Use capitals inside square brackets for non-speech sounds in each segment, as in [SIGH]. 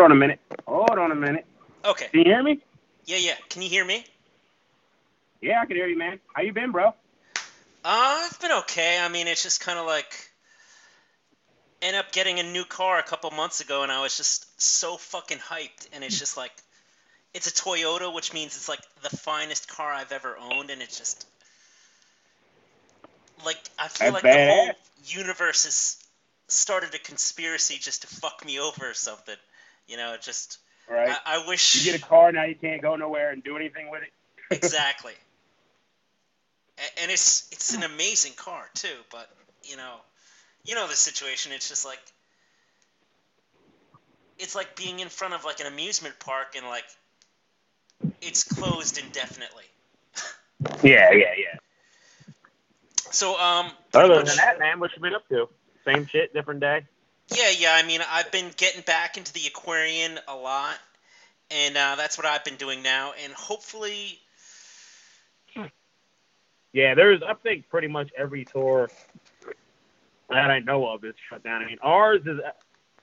Hold on a minute. Hold on a minute. Okay. Can you hear me? Yeah, yeah. Can you hear me? Yeah, I can hear you, man. How you been, bro? Uh, I've been okay. I mean, it's just kind of like end up getting a new car a couple months ago, and I was just so fucking hyped. And it's just like, it's a Toyota, which means it's like the finest car I've ever owned, and it's just like I feel That's like the whole universe has started a conspiracy just to fuck me over or something. You know, it just Right. I, I wish you get a car now, you can't go nowhere and do anything with it. [LAUGHS] exactly. And it's it's an amazing car too, but you know, you know the situation. It's just like it's like being in front of like an amusement park and like it's closed indefinitely. [LAUGHS] Yeah, yeah, yeah. So um, pretty Other much- than that, man, what you been up to? Same shit, different day. Yeah, yeah. I mean, I've been getting back into the Aquarian a lot, and uh, that's what I've been doing now. And hopefully, Yeah, there's I think pretty much every tour that I know of is shut down. I mean, ours is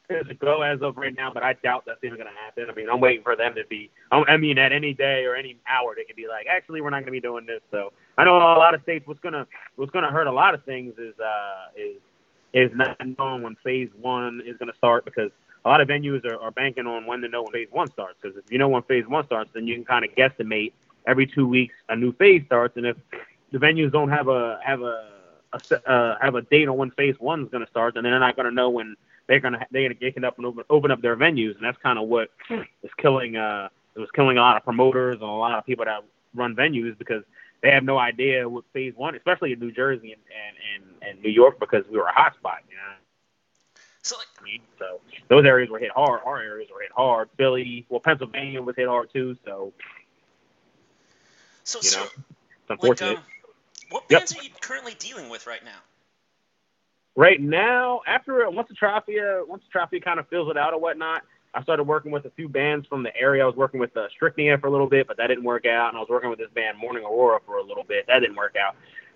is a go as of right now, but I doubt that's even going to happen. I mean, I'm waiting for them to be. I mean, at any day or any hour, they could be like, actually, we're not going to be doing this. So I know a lot of states. What's gonna what's gonna hurt a lot of things is uh is is not knowing when phase one is going to start because a lot of venues are, are banking on when to know when phase one starts. Because if you know when phase one starts, then you can kind of guesstimate every two weeks a new phase starts, and if the venues don't have a have a, a uh, have a date on when phase one is going to start, then they're not going to know when they're going to they're going to get up and open, open up their venues, and that's kind of what is killing uh it was killing a lot of promoters and a lot of people that run venues because they have no idea what phase one, especially in New Jersey and and, and, and New York because we were a hot spot, you know. so like, I mean? So those areas were hit hard. Our areas were hit hard. Philly, well, Pennsylvania was hit hard too. So so you so know, it's like unfortunate. um, what Yep. bands are you currently dealing with right now? right now, after once the trophy, once the trophy kind of fills it out or whatnot, I started working with a few bands from the area. I was working with uh, Strychnia for a little bit, but that didn't work out. And I was working with this band Morning Aurora for a little bit. That didn't work out.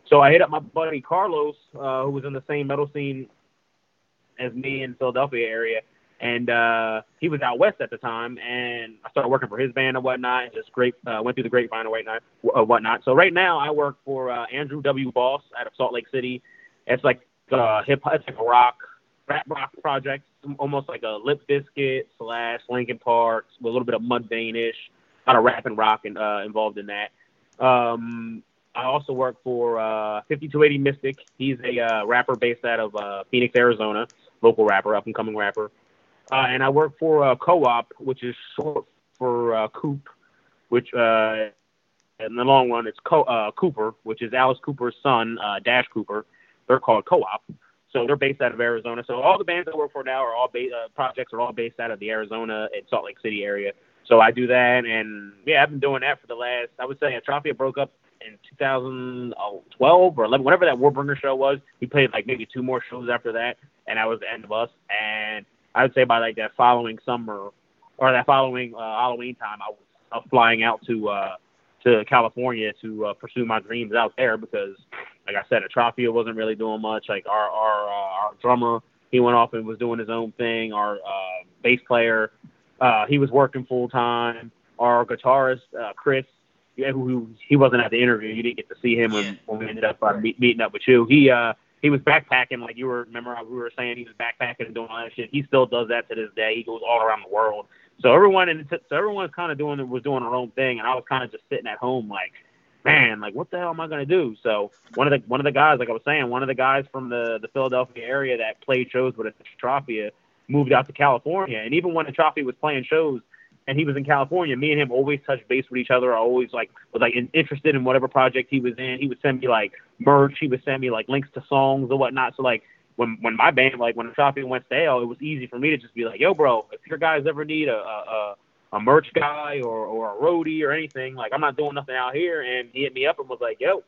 So I hit up my buddy Carlos, uh, who was in the same metal scene as me in Philadelphia area, and uh, he was out west at the time. And I started working for his band and whatnot. Just great, uh, went through the grapevine and. Uh, whatnot. So right now I work for uh, Andrew W. Boss out of Salt Lake City. It's like uh, hip it's like rock, rap rock project, almost like a Limp Bizkit slash Linkin Park with a little bit of Mudvayne-ish, a lot of rap and rock and, uh, involved in that. Um, I also work for uh, 5280 Mystic. He's a uh, rapper based out of uh, Phoenix, Arizona, local rapper, up and coming rapper. Uh, and I work for uh, Co-op, which is short for uh, Coop, which uh, in the long run it's Co- uh, Cooper, which is Alice Cooper's son, uh, Dash Cooper. They're called Co-op. So they're based out of Arizona. So all the bands I work for now are all ba- uh, projects are all based out of the Arizona and Salt Lake City area. So I do that, and yeah, I've been doing that for the last. I would say Atropia broke up in 2012 or 11, whatever that Warbringer show was. We played like maybe two more shows after that, and that was the end of us. And I would say by like that following summer or that following uh, Halloween time, I was uh, flying out to uh, to California to uh, pursue my dreams out there because, like I said, Atropia wasn't really doing much. Like our our uh, our drummer, he went off and was doing his own thing. Our uh, bass player, uh, he was working full time. Our guitarist, uh, Chris, who, who he wasn't at the interview. You didn't get to see him Yeah. when, when we ended up uh, meet, meeting up with you. He uh he was backpacking like you were. Remember we were saying he was backpacking and doing all that shit. He still does that to this day. He goes all around the world. So everyone and so everyone's kind of doing was doing their own thing, and I was kind of just sitting at home like, man, like what the hell am I gonna do? So one of the one of the guys, like I was saying, one of the guys from the the Philadelphia area that played shows with Atropia moved out to California, and even when Atropia was playing shows and he was in California, me and him always touched base with each other. I always like was like in, interested in whatever project he was in. He would send me like merch. He would send me like links to songs or whatnot. So like when when my band like when Atropia went stale, it was easy for me to just be like, yo, bro, if your guys ever need a a, a merch guy or or a roadie or anything, like I'm not doing nothing out here. And he hit me up and was like, yo,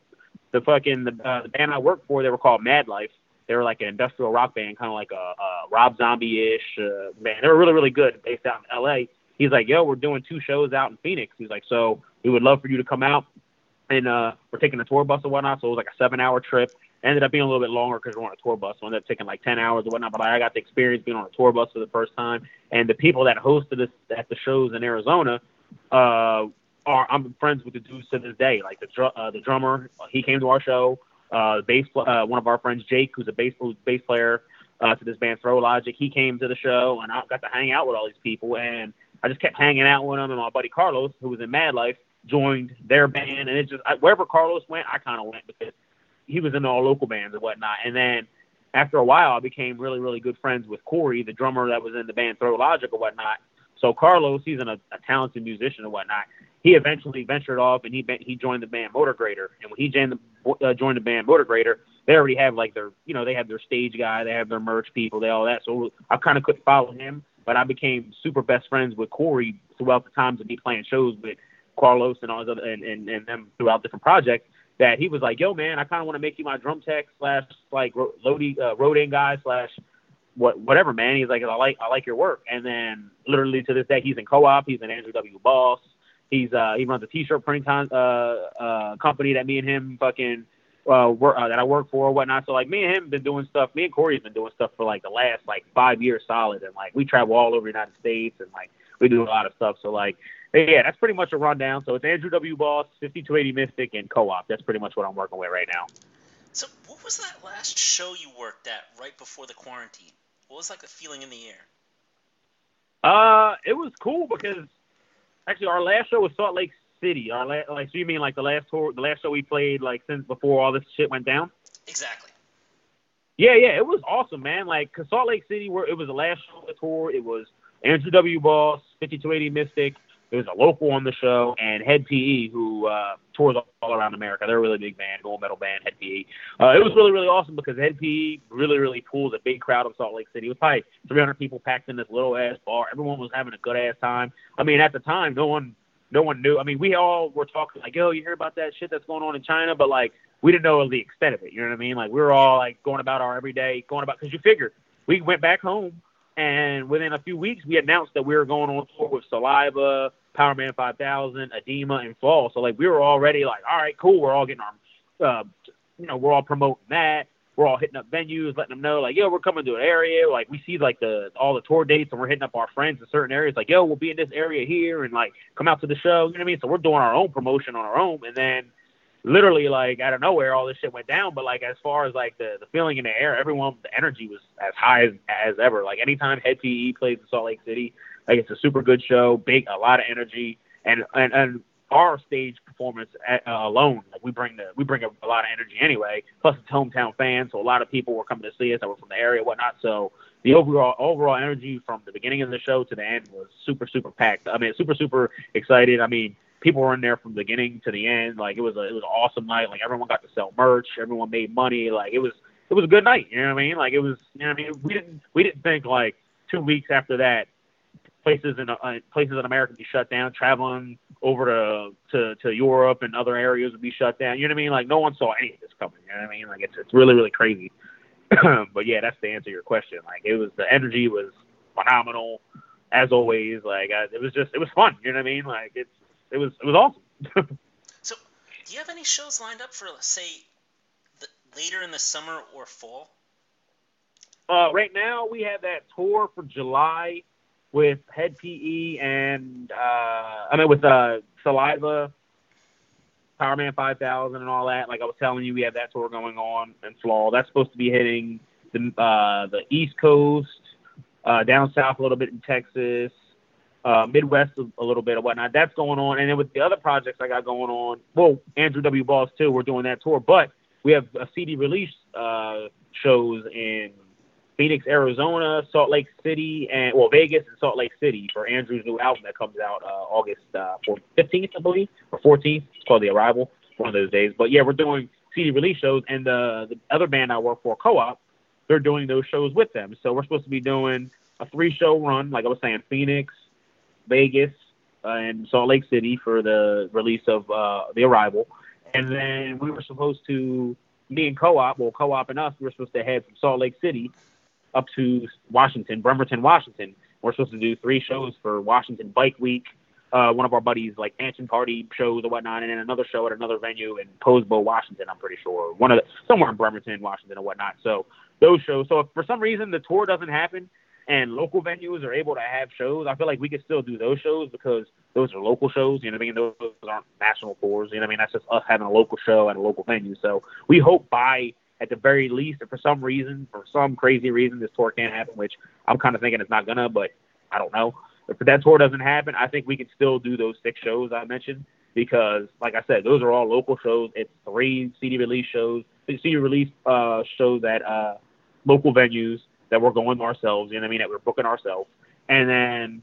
the fucking the, uh, the band I worked for, they were called Mad Life. They were like an industrial rock band, kind of like a, a Rob Zombie-ish uh, band. They were really, really good, based out in L.A. He's like, "Yo, we're doing two shows out in Phoenix." He's like, "So we would love for you to come out, and uh, we're taking a tour bus and whatnot." So it was like a seven-hour trip, ended up being a little bit longer because we're on a tour bus. So ended up taking like 10 hours or whatnot. But I got the experience being on a tour bus for the first time. And the people that hosted us at the shows in Arizona, uh, are I'm friends with the dudes to this day. Like the dr- uh, the drummer, he came to our show. Uh, bass, pl- uh, one of our friends, Jake, who's a bass bass player uh, to this band Throw Logic, he came to the show, and I got to hang out with all these people. And I just kept hanging out with them. And my buddy Carlos, who was in Mad Life, joined their band, and it just I, wherever Carlos went, I kind of went because he was in all local bands and whatnot. And then after a while, I became really, really good friends with Corey, the drummer that was in the band Throw Logic or whatnot. So Carlos, he's an, a, a talented musician and whatnot. He eventually ventured off and he he joined the band Motograter. And when he joined the uh, joined the band Motograter, they already have like their you know they have their stage guy, they have their merch people, they all that. So I kind of couldn't follow him, but I became super best friends with Corey throughout the times of me playing shows with Carlos and all his other and, and, and them throughout different projects that he was like, yo, man, I kind of want to make you my drum tech slash like loading uh, roading guy slash what whatever, man. He's like, I like I like your work. And then literally to this day, he's in co-op. He's an Andrew W. Boss. He's uh he runs a t-shirt printing con- uh uh company that me and him fucking uh, work, uh that I work for or whatnot. So like me and him been doing stuff. Me and Corey's been doing stuff for like the last like five years solid, and like we travel all over the United States and like we do a lot of stuff. So like yeah, that's pretty much a rundown. So it's Andrew W. Boss, 5280 Mystic, and Co-op. That's pretty much what I'm working with right now. So what was that last show you worked at right before the quarantine? What was like the feeling in the air? Uh, it was cool because actually our last show was Salt Lake City. Our la- like, so you mean like the last tour, the last show we played like since before all this shit went down? Exactly. Yeah, yeah, it was awesome, man. Like, cause Salt Lake City, where it was the last show of the tour, it was Andrew W. Boss, 5280 Mystic, there was a local on the show, and Hed PE, who uh, tours all around America. They're a really big band, gold medal band, Hed PE. Uh, it was really, really awesome because Hed PE really, really pulls a big crowd in Salt Lake City. It was probably 300 people packed in this little ass bar. Everyone was having a good ass time. I mean, at the time, no one, no one knew. I mean, we all were talking like, "Yo, you hear about that shit that's going on in China?" But like, we didn't know the extent of it. You know what I mean? Like, we were all like going about our everyday, going about because you figure we went back home, and within a few weeks, we announced that we were going on tour with Saliva Powerman 5000, Adema, and Flaw. So like we were already like, all right, cool. We're all getting our, uh, you know, we're all promoting that. We're all hitting up venues, letting them know like, yo, we're coming to an area. Like we see like the all the tour dates, and we're hitting up our friends in certain areas. Like, yo, we'll be in this area here, and like come out to the show. You know what I mean? So we're doing our own promotion on our own, and then literally like out of nowhere all this shit went down but like as far as like the the feeling in the air everyone the energy was as high as, as ever like anytime Hed PE plays in Salt Lake City like it's a super good show, big, a lot of energy, and and and our stage performance at, uh, alone, like we bring the we bring a, a lot of energy anyway. Plus it's hometown fans, so a lot of people were coming to see us that were from the area, whatnot. So the overall overall energy from the beginning of the show to the end was super super packed. I mean, super super excited. I mean, people were in there from the beginning to the end. Like it was a it was an awesome night. Like everyone got to sell merch, everyone made money. Like it was it was a good night. You know what I mean? Like it was. You know what I mean? We didn't we didn't think like two weeks after that places in uh, places in America be shut down. Traveling over to, to to Europe and other areas would be shut down. You know what I mean? Like no one saw any of this coming. You know what I mean? Like it's it's really really crazy. [CLEARS THROAT] but yeah, that's the answer to your question. Like it was the energy was phenomenal as always. Like I, it was just it was fun. You know what I mean? Like it's it was it was awesome. [LAUGHS] so, do you have any shows lined up for say the, later in the summer or fall? Uh, right now we have that tour for July with Hed PE and uh, I mean with uh, Saliva, Powerman 5000, and all that. Like I was telling you, we have that tour going on in Flaw. That's supposed to be hitting the uh, the East Coast, uh, down south a little bit in Texas, uh, Midwest a, little bit or whatnot. That's going on, and then with the other projects I got going on, well, Andrew W. Boss too. We're doing that tour, but we have a CD release uh, shows in Phoenix, Arizona, Salt Lake City, and well, Vegas and Salt Lake City for Andrew's new album that comes out uh, August uh, 15th, I believe, or 14th. It's called The Arrival, one of those days. But yeah, we're doing CD release shows, and the the other band I work for, Co-op, they're doing those shows with them. So we're supposed to be doing a three-show run, like I was saying, Phoenix, Vegas, and Salt Lake City for the release of uh, The Arrival, and then we were supposed to me and Co-op, well, Co-op and us, we were supposed to head from Salt Lake City up to Washington, Bremerton, Washington. We're supposed to do three shows for Washington Bike Week, uh, one of our buddies like Mansion Party shows or whatnot, and then another show at another venue in Poulsbo, Washington. I'm pretty sure one of the somewhere in Bremerton, Washington, or whatnot. So those shows. So if for some reason the tour doesn't happen and local venues are able to have shows, I feel like we could still do those shows because those are local shows. You know what I mean? Those aren't national tours. You know what I mean? That's just us having a local show at a local venue. So we hope by at the very least, if for some reason, for some crazy reason, this tour can't happen, which I'm kind of thinking it's not gonna, but I don't know if that tour doesn't happen, I think we can still do those six shows I mentioned because, like I said, those are all local shows. It's three CD release shows, CD release uh, shows at uh, local venues that we're going ourselves. You know what I mean? That we're booking ourselves, and then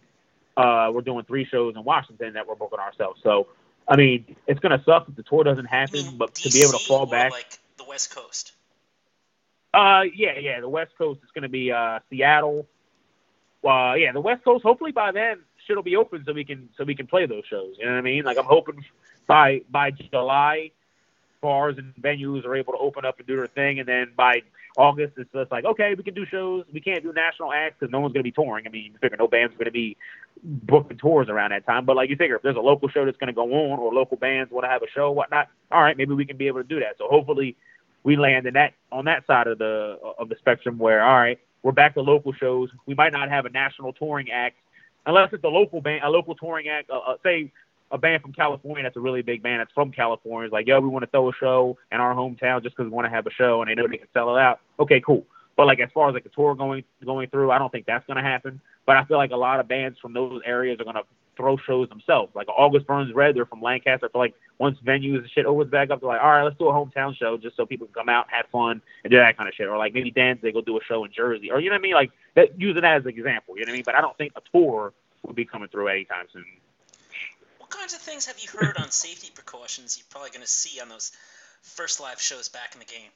uh, we're doing three shows in Washington that we're booking ourselves. So, I mean, it's gonna suck if the tour doesn't happen, but DC to be able to fall back, like the West Coast. Uh, yeah, yeah, the West Coast is gonna be uh, Seattle, uh, yeah, the West Coast. Hopefully by then shit'll be open so we can so we can play those shows. You know what I mean? Like I'm hoping by by July, bars and venues are able to open up and do their thing, and then by August it's just like okay, we can do shows. We can't do national acts because no one's going to be touring. I mean, you figure no band's are going to be booking tours around that time. But like you figure, if there's a local show that's going to go on, or local bands want to have a show, whatnot, all right, maybe we can be able to do that. So hopefully we land in that on that side of the of the spectrum where all right we're back to local shows. We might not have a national touring act unless it's a local band, a local touring act. Uh, uh, say a band from California that's a really big band that's from California is like, yo, we want to throw a show in our hometown just because we want to have a show and they know they can sell it out. Okay, cool. But like as far as like the tour going going through, I don't think that's gonna happen. But I feel like a lot of bands from those areas are gonna throw shows themselves. Like August Burns Red, they're from Lancaster. Feel like once venues and shit opens back up, they're like, all right, let's do a hometown show just so people can come out, have fun, and do that kind of shit. Or like maybe Danzig will go do a show in Jersey, or you know what I mean? Like that, using that as an example. You know what I mean? But I don't think a tour will be coming through anytime soon. Kinds of things have you heard on safety precautions you're probably going to see on those first live shows back in the game?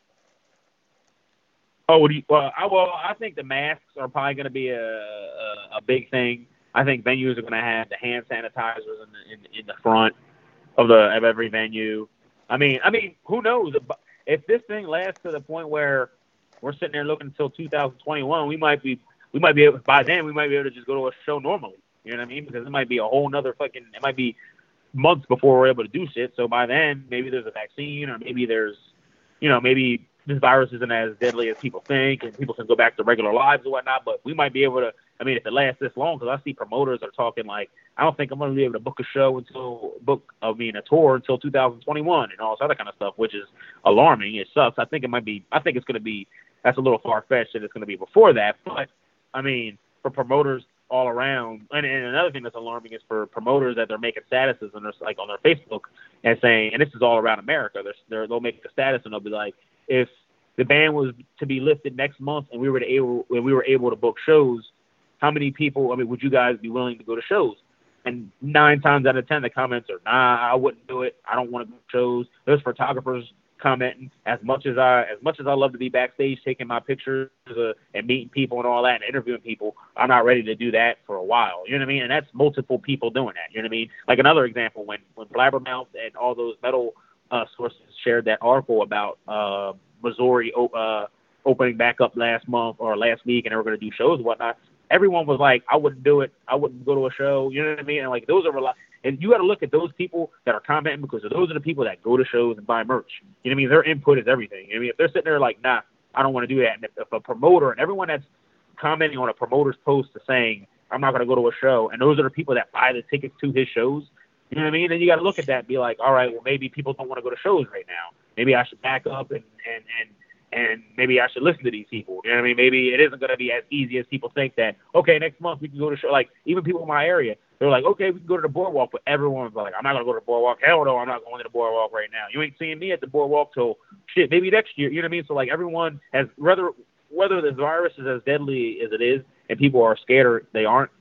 Oh, you, well, I well, I think the masks are probably going to be a, a a big thing. I think venues are going to have the hand sanitizers in the in, in the front of the of every venue. I mean, I mean, who knows if this thing lasts to the point where we're sitting there looking until 2021, we might be we might be able by then we might be able to just go to a show normally. You know what I mean? Because it might be a whole nother fucking it might be months before we're able to do shit. So by then maybe there's a vaccine or maybe there's you know maybe this virus isn't as deadly as people think, and people can go back to regular lives and whatnot. But we might be able to. I mean, if it lasts this long, because I see promoters are talking like, I don't think I'm going to be able to book a show until book. I mean, a tour until 2021 and all this other kind of stuff, which is alarming. It sucks. I think it might be. I think it's going to be. That's a little far fetched, and it's going to be before that. But I mean, for promoters all around, and, and another thing that's alarming is for promoters that they're making statuses and they're like on their Facebook and saying, and this is all around America. They're, they're they'll make a status and they'll be like, if the ban was to be lifted next month and we were to able when we were able to book shows, how many people? I mean, would you guys be willing to go to shows? And nine times out of ten, the comments are, "Nah, I wouldn't do it. I don't want to go to shows." There's photographers commenting as much as I as much as I love to be backstage taking my pictures uh, and meeting people and all that and interviewing people. I'm not ready to do that for a while. You know what I mean? And that's multiple people doing that. You know what I mean? Like another example when when Blabbermouth and all those metal uh, sources shared that article about. Uh, Missouri uh, opening back up last month or last week, and they were going to do shows and whatnot. Everyone was like, "I wouldn't do it. I wouldn't go to a show." You know what I mean? And like those are a lot. And you got to look at those people that are commenting because those are the people that go to shows and buy merch. You know what I mean? Their input is everything. You know I mean? If they're sitting there like, "Nah, I don't want to do that," and if, if a promoter and everyone that's commenting on a promoter's post is saying, "I'm not going to go to a show," and those are the people that buy the tickets to his shows. You know what I mean? Then you got to look at that and be like, all right, well, maybe people don't want to go to shows right now. Maybe I should back up and and and and maybe I should listen to these people. You know what I mean? Maybe it isn't going to be as easy as people think that, okay, next month we can go to show. Like, even people in my area, they're like, okay, we can go to the boardwalk, but everyone's like, I'm not going to go to the boardwalk. Hell no, I'm not going to the boardwalk right now. You ain't seeing me at the boardwalk till shit, maybe next year. You know what I mean? So, like, everyone has, whether, whether this virus is as deadly as it is and people are scared or they aren't,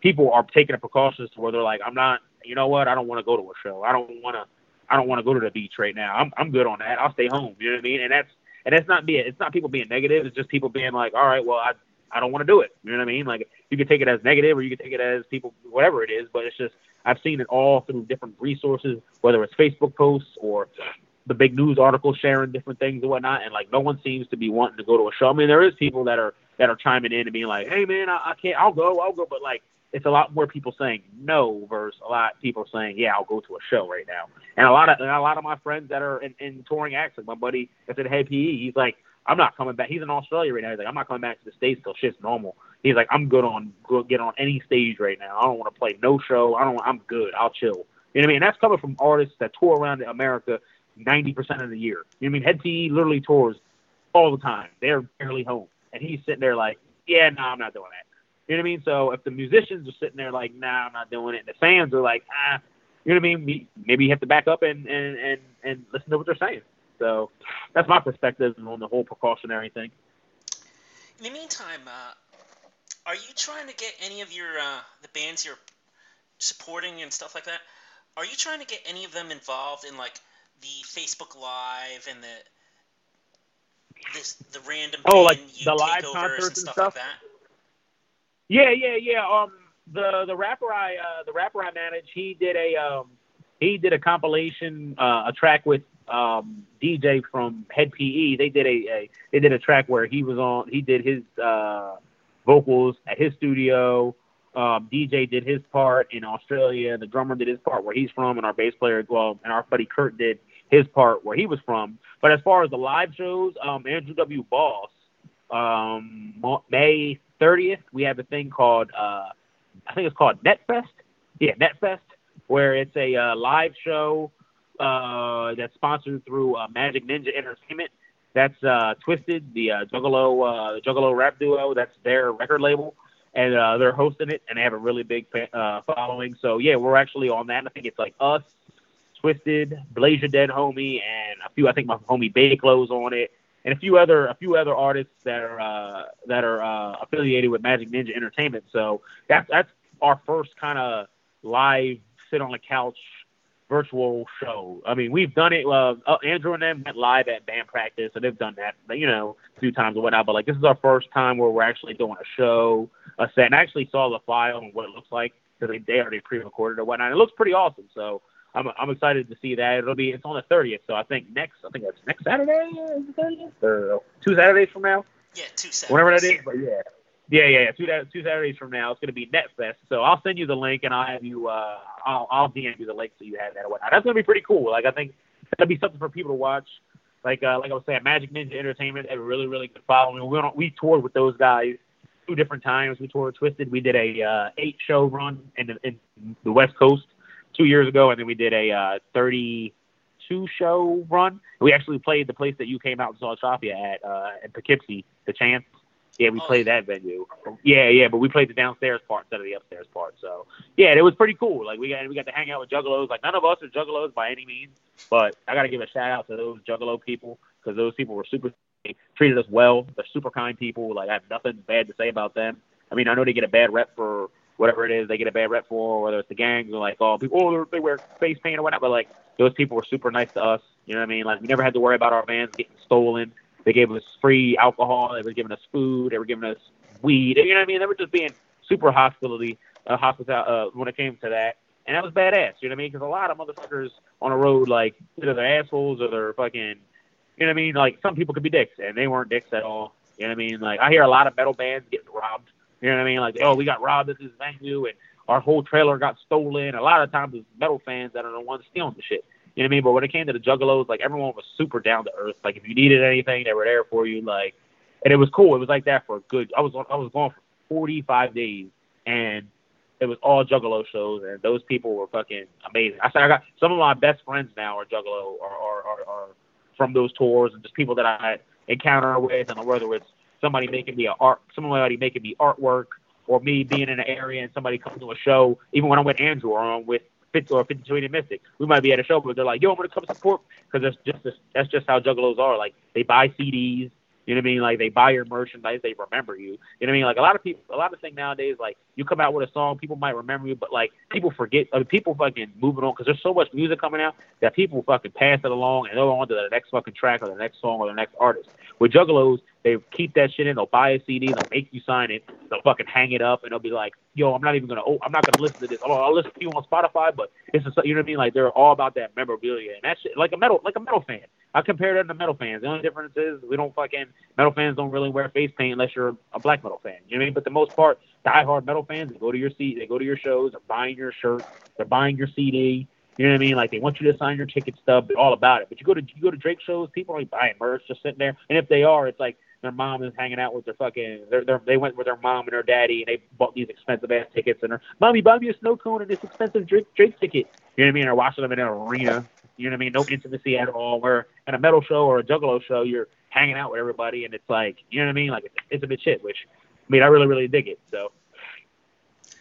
people are taking the precautions to where they're like, I'm not, you know what, I don't want to go to a show. I don't want to. I don't want to go to the beach right now. I'm I'm good on that. I'll stay home. You know what I mean? And that's and it's not being it's not people being negative. It's just people being like, all right, well, I I don't want to do it. You know what I mean? Like you can take it as negative or you can take it as people whatever it is, but it's just I've seen it all through different resources, whether it's Facebook posts or the big news articles sharing different things and whatnot, and like no one seems to be wanting to go to a show. I mean, there is people that are that are chiming in and being like, "Hey, man, I, I can't. I'll go. I'll go." But like it's a lot more people saying no versus a lot of people saying yeah I'll go to a show right now. And a lot of and a lot of my friends that are in, in touring acts, like my buddy that said Hed PE, he's like I'm not coming back. He's in Australia right now. He's like I'm not coming back to the states till shit's normal. He's like I'm good on go get on any stage right now. I don't want to play no show. I don't. I'm good. I'll chill. You know what I mean? And that's coming from artists that tour around America 90% of the year. You know what I mean? Hed PE literally tours all the time. They're barely home. And he's sitting there like, yeah, no, nah, I'm not doing that. You know what I mean? So if the musicians are sitting there like, nah, I'm not doing it, and the fans are like, ah, you know what I mean? Maybe you have to back up and and and, and listen to what they're saying. So that's my perspective on the whole precautionary thing. In the meantime, uh, are you trying to get any of your uh, the bands you're supporting and stuff like that? Are you trying to get any of them involved in like the Facebook Live and the this the random oh like the live concerts and stuff, stuff like that? Yeah, yeah, yeah. Um, the the rapper I uh, the rapper I manage, he did a um, he did a compilation, uh, a track with um, DJ from Hed PE. They did a, a they did a track where he was on. He did his uh, vocals at his studio. Um, DJ did his part in Australia. The drummer did his part where he's from, and our bass player, well, and our buddy Kurt did his part where he was from. But as far as the live shows, um, Andrew W. Boss, um, May 30th, we have a thing called, uh, I think it's called NetFest. Yeah, NetFest, where it's a uh, live show uh, that's sponsored through uh, Magic Ninja Entertainment. That's uh, Twiztid, the uh, Juggalo, uh, Juggalo rap duo. That's their record label, and uh, they're hosting it, and they have a really big uh, following. So yeah, we're actually on that. I think it's like us, Twiztid, Blaze Ya Dead Homie, and a few. I think my homie Bay Clothes on it, and a few other a few other artists that are uh, that are uh, affiliated with Magic Ninja Entertainment. So that's that's our first kind of live sit on the couch virtual show. I mean, we've done it. Uh, Andrew and them went live at band practice, so they've done that, you know, a few times or whatnot. But like, this is our first time where we're actually doing a show, a set. And I actually saw the file and what it looks like because they, they already pre-recorded or whatnot. It looks pretty awesome. So I'm I'm excited to see that. It'll be it's on the 30th, so I think next I think that's next Saturday, is the 30th or two Saturdays from now. Yeah, two Saturdays. Whatever that is, but yeah. Yeah, yeah, yeah. Two, two Saturdays from now, it's going to be NetFest. So I'll send you the link, and I'll have you. Uh, I'll, I'll DM you the link so you have that or whatnot. That's going to be pretty cool. Like I think that'll be something for people to watch. Like uh, like I was saying, Magic Ninja Entertainment have a really really good following. We went, we toured with those guys two different times. We toured Twiztid. We did a uh, eight show run in the, in the West Coast two years ago, and then we did a uh, 32 show run. We actually played the place that you came out and saw Tropia at uh, in Poughkeepsie, the Chance. Yeah, we Oh, played that venue. Yeah, yeah, but we played the downstairs part instead of the upstairs part. So yeah, it was pretty cool. Like we got we got to hang out with juggalos. Like none of us are juggalos by any means, but I got to give a shout out to those juggalo people because those people were super they treated us well. They're super kind people. Like I have nothing bad to say about them. I mean, I know they get a bad rep for whatever it is they get a bad rep for, whether it's the gangs or like oh people oh they wear face paint or whatnot. But like those people were super nice to us. You know what I mean? Like we never had to worry about our vans getting stolen. They gave us free alcohol. They were giving us food. They were giving us weed. You know what I mean? They were just being super hospitality, uh, hospital uh, when it came to that. And that was badass. You know what I mean? Because a lot of motherfuckers on the road, like either they're assholes or they're fucking. You know what I mean? Like some people could be dicks, and they weren't dicks at all. You know what I mean? Like I hear a lot of metal bands getting robbed. You know what I mean? Like oh, we got robbed at this venue, and our whole trailer got stolen. A lot of times it's metal fans that are the ones stealing the shit. You know what I mean? But when it came to the Juggalos, like everyone was super down to earth. Like if you needed anything, they were there for you. Like, and it was cool. It was like that for a good. I was on, I was gone for 45 days, and it was all Juggalo shows, and those people were fucking amazing. I said I got some of my best friends now are Juggalo or are, are, are from those tours, and just people that I encounter with, and whether it's somebody making me a art, somebody making me artwork, or me being in an area and somebody coming to a show. Even when I'm with Andrew or I'm with 50 or 52 Mystic, we might be at a show, but they're like, "Yo, I'm gonna come support," because that's just that's just how Juggalos are. Like they buy CDs. You know what I mean? Like they buy your merchandise, they remember you. You know what I mean? Like a lot of people, a lot of things nowadays, like you come out with a song, people might remember you, but like people forget. I mean, people fucking moving on because there's so much music coming out that people fucking pass it along and they're on to the next fucking track or the next song or the next artist. With Juggalos, they keep that shit in. They'll buy a CD. They'll make you sign it. They'll fucking hang it up, and they'll be like, "Yo, I'm not even gonna. Oh, I'm not gonna listen to this. Oh, I'll listen to you on Spotify, but it's just, you know what I mean. Like they're all about that memorabilia and that shit. Like a metal, like a metal fan. I compare that to metal fans. The only difference is we don't fucking metal fans don't really wear face paint unless you're a black metal fan. You know what I mean? But the most part, diehard metal fans, they go to your seat, they go to your shows, they're buying your shirt, they're buying your CD. You know what I mean? Like they want you to sign your ticket stub. They're all about it. But you go to you go to Drake shows, people aren't buying merch, just sitting there. And if they are, it's like their mom is hanging out with their fucking. They're, they went with their mom and their daddy, and they bought these expensive ass tickets. And they're, mommy, buy me a snow cone and this expensive Drake Drake ticket. You know what I mean? They're watching them in an arena. You know what I mean? No intimacy at all. Where at a metal show or a Juggalo show, you're hanging out with everybody, and it's like, you know what I mean? Like it's, it's a bit shit. Which, I mean, I really really dig it. So,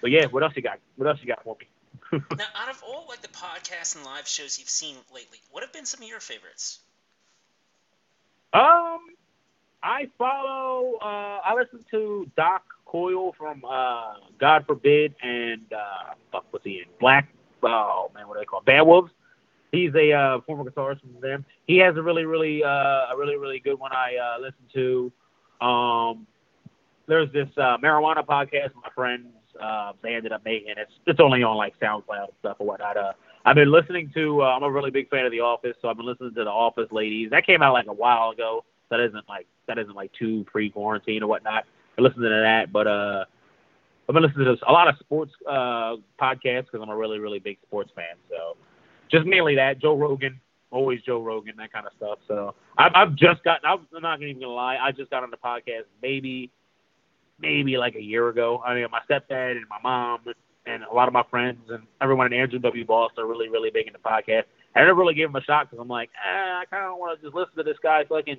but yeah, what else you got? What else you got for me? Now, out of all like the podcasts and live shows you've seen lately, what have been some of your favorites? Um, I follow. Uh, I listen to Doc Coyle from uh, God Forbid and uh, fuck, what's he in? Black. Oh man, what do they call it? Bad Wolves. He's a uh, former guitarist from them. He has a really, really, uh, a really, really good one I uh, listen to. Um, there's this uh, marijuana podcast my friends uh, they ended up making. It's it's only on like SoundCloud and stuff or whatnot. Uh, I've been listening to. Uh, I'm a really big fan of The Office, so I've been listening to The Office Ladies. That came out like a while ago. That isn't like that isn't like too pre-quarantine or whatnot. I listening to that, but uh, I've been listening to a lot of sports uh podcasts because I'm a really really big sports fan. So just mainly that Joe Rogan, always Joe Rogan, that kind of stuff. So I've, I've just gotten. I'm not even gonna lie. I just got on the podcast maybe maybe like a year ago. I mean, my stepdad and my mom and a lot of my friends and everyone in Andrew W. Boss are really, really big into podcasts. I never really gave him a shot because I'm like, eh, I kind of want to just listen to this guy can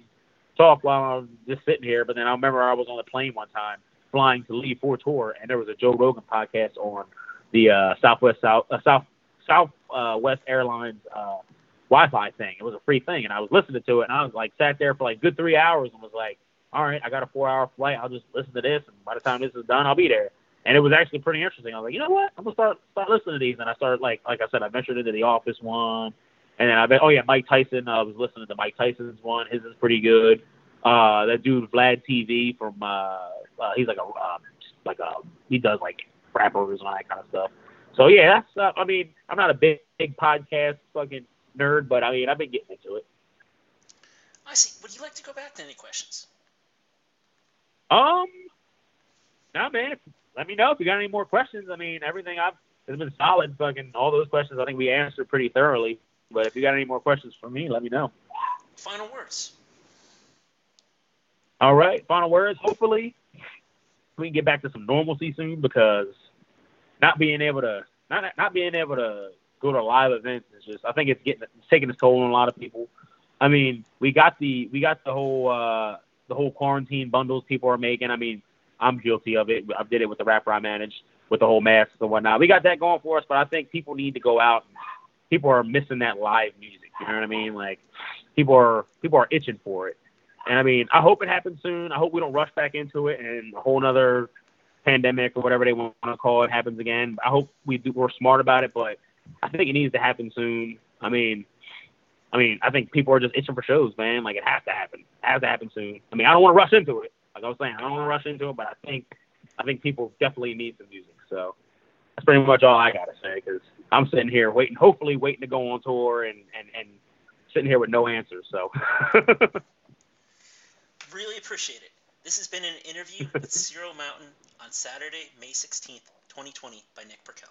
talk while I'm just sitting here. But then I remember I was on a plane one time flying to leave for tour, and there was a Joe Rogan podcast on the uh, Southwest South uh, South South uh, West Airlines uh, Wi-Fi thing. It was a free thing, and I was listening to it, and I was like sat there for like good three hours and was like, all right, I got a four hour flight. I'll just listen to this, and by the time this is done, I'll be there. And it was actually pretty interesting. I was like, you know what? I'm gonna start start listening to these. And I started like like I said, I ventured into the Office one, and then I bet oh yeah, Mike Tyson. I was listening to Mike Tyson's one. His is pretty good. Uh, that dude Vlad TV from uh, uh he's like a um, like a he does like rappers and all that kind of stuff. So yeah, that's uh, I mean I'm not a big big podcast fucking nerd, but I mean I've been getting into it. I see. Would you like to go back to any questions? Um, nah, man. Let me know if you got any more questions. I mean, everything I've has been solid. Fucking all those questions, I think we answered pretty thoroughly. But if you got any more questions for me, let me know. Final words. All right, final words. Hopefully, we can get back to some normalcy soon because not being able to not not being able to go to live events is just I think it's getting it's taking its toll on a lot of people. I mean, we got the we got the whole uh the whole quarantine bundles people are making. I mean, I'm guilty of it. I did it with the rapper I managed with the whole masks and whatnot. We got that going for us, but I think people need to go out. People are missing that live music. You know what I mean? Like people are people are itching for it. And I mean, I hope it happens soon. I hope we don't rush back into it and a whole other pandemic or whatever they want to call it happens again. I hope we do, we're smart about it, but I think it needs to happen soon. I mean, I mean, I think people are just itching for shows, man. Like it has to happen. It has to happen soon. I mean, I don't want to rush into it. Like I was saying, I don't want to rush into it, but I think I think people definitely need some music. So that's pretty much all I gotta say because I'm sitting here waiting, hopefully waiting to go on tour and and and sitting here with no answers. So [LAUGHS] really appreciate it. This has been an interview with [LAUGHS] Cyril Mountain on Saturday, May 16th, 2020 by Nick Burkell.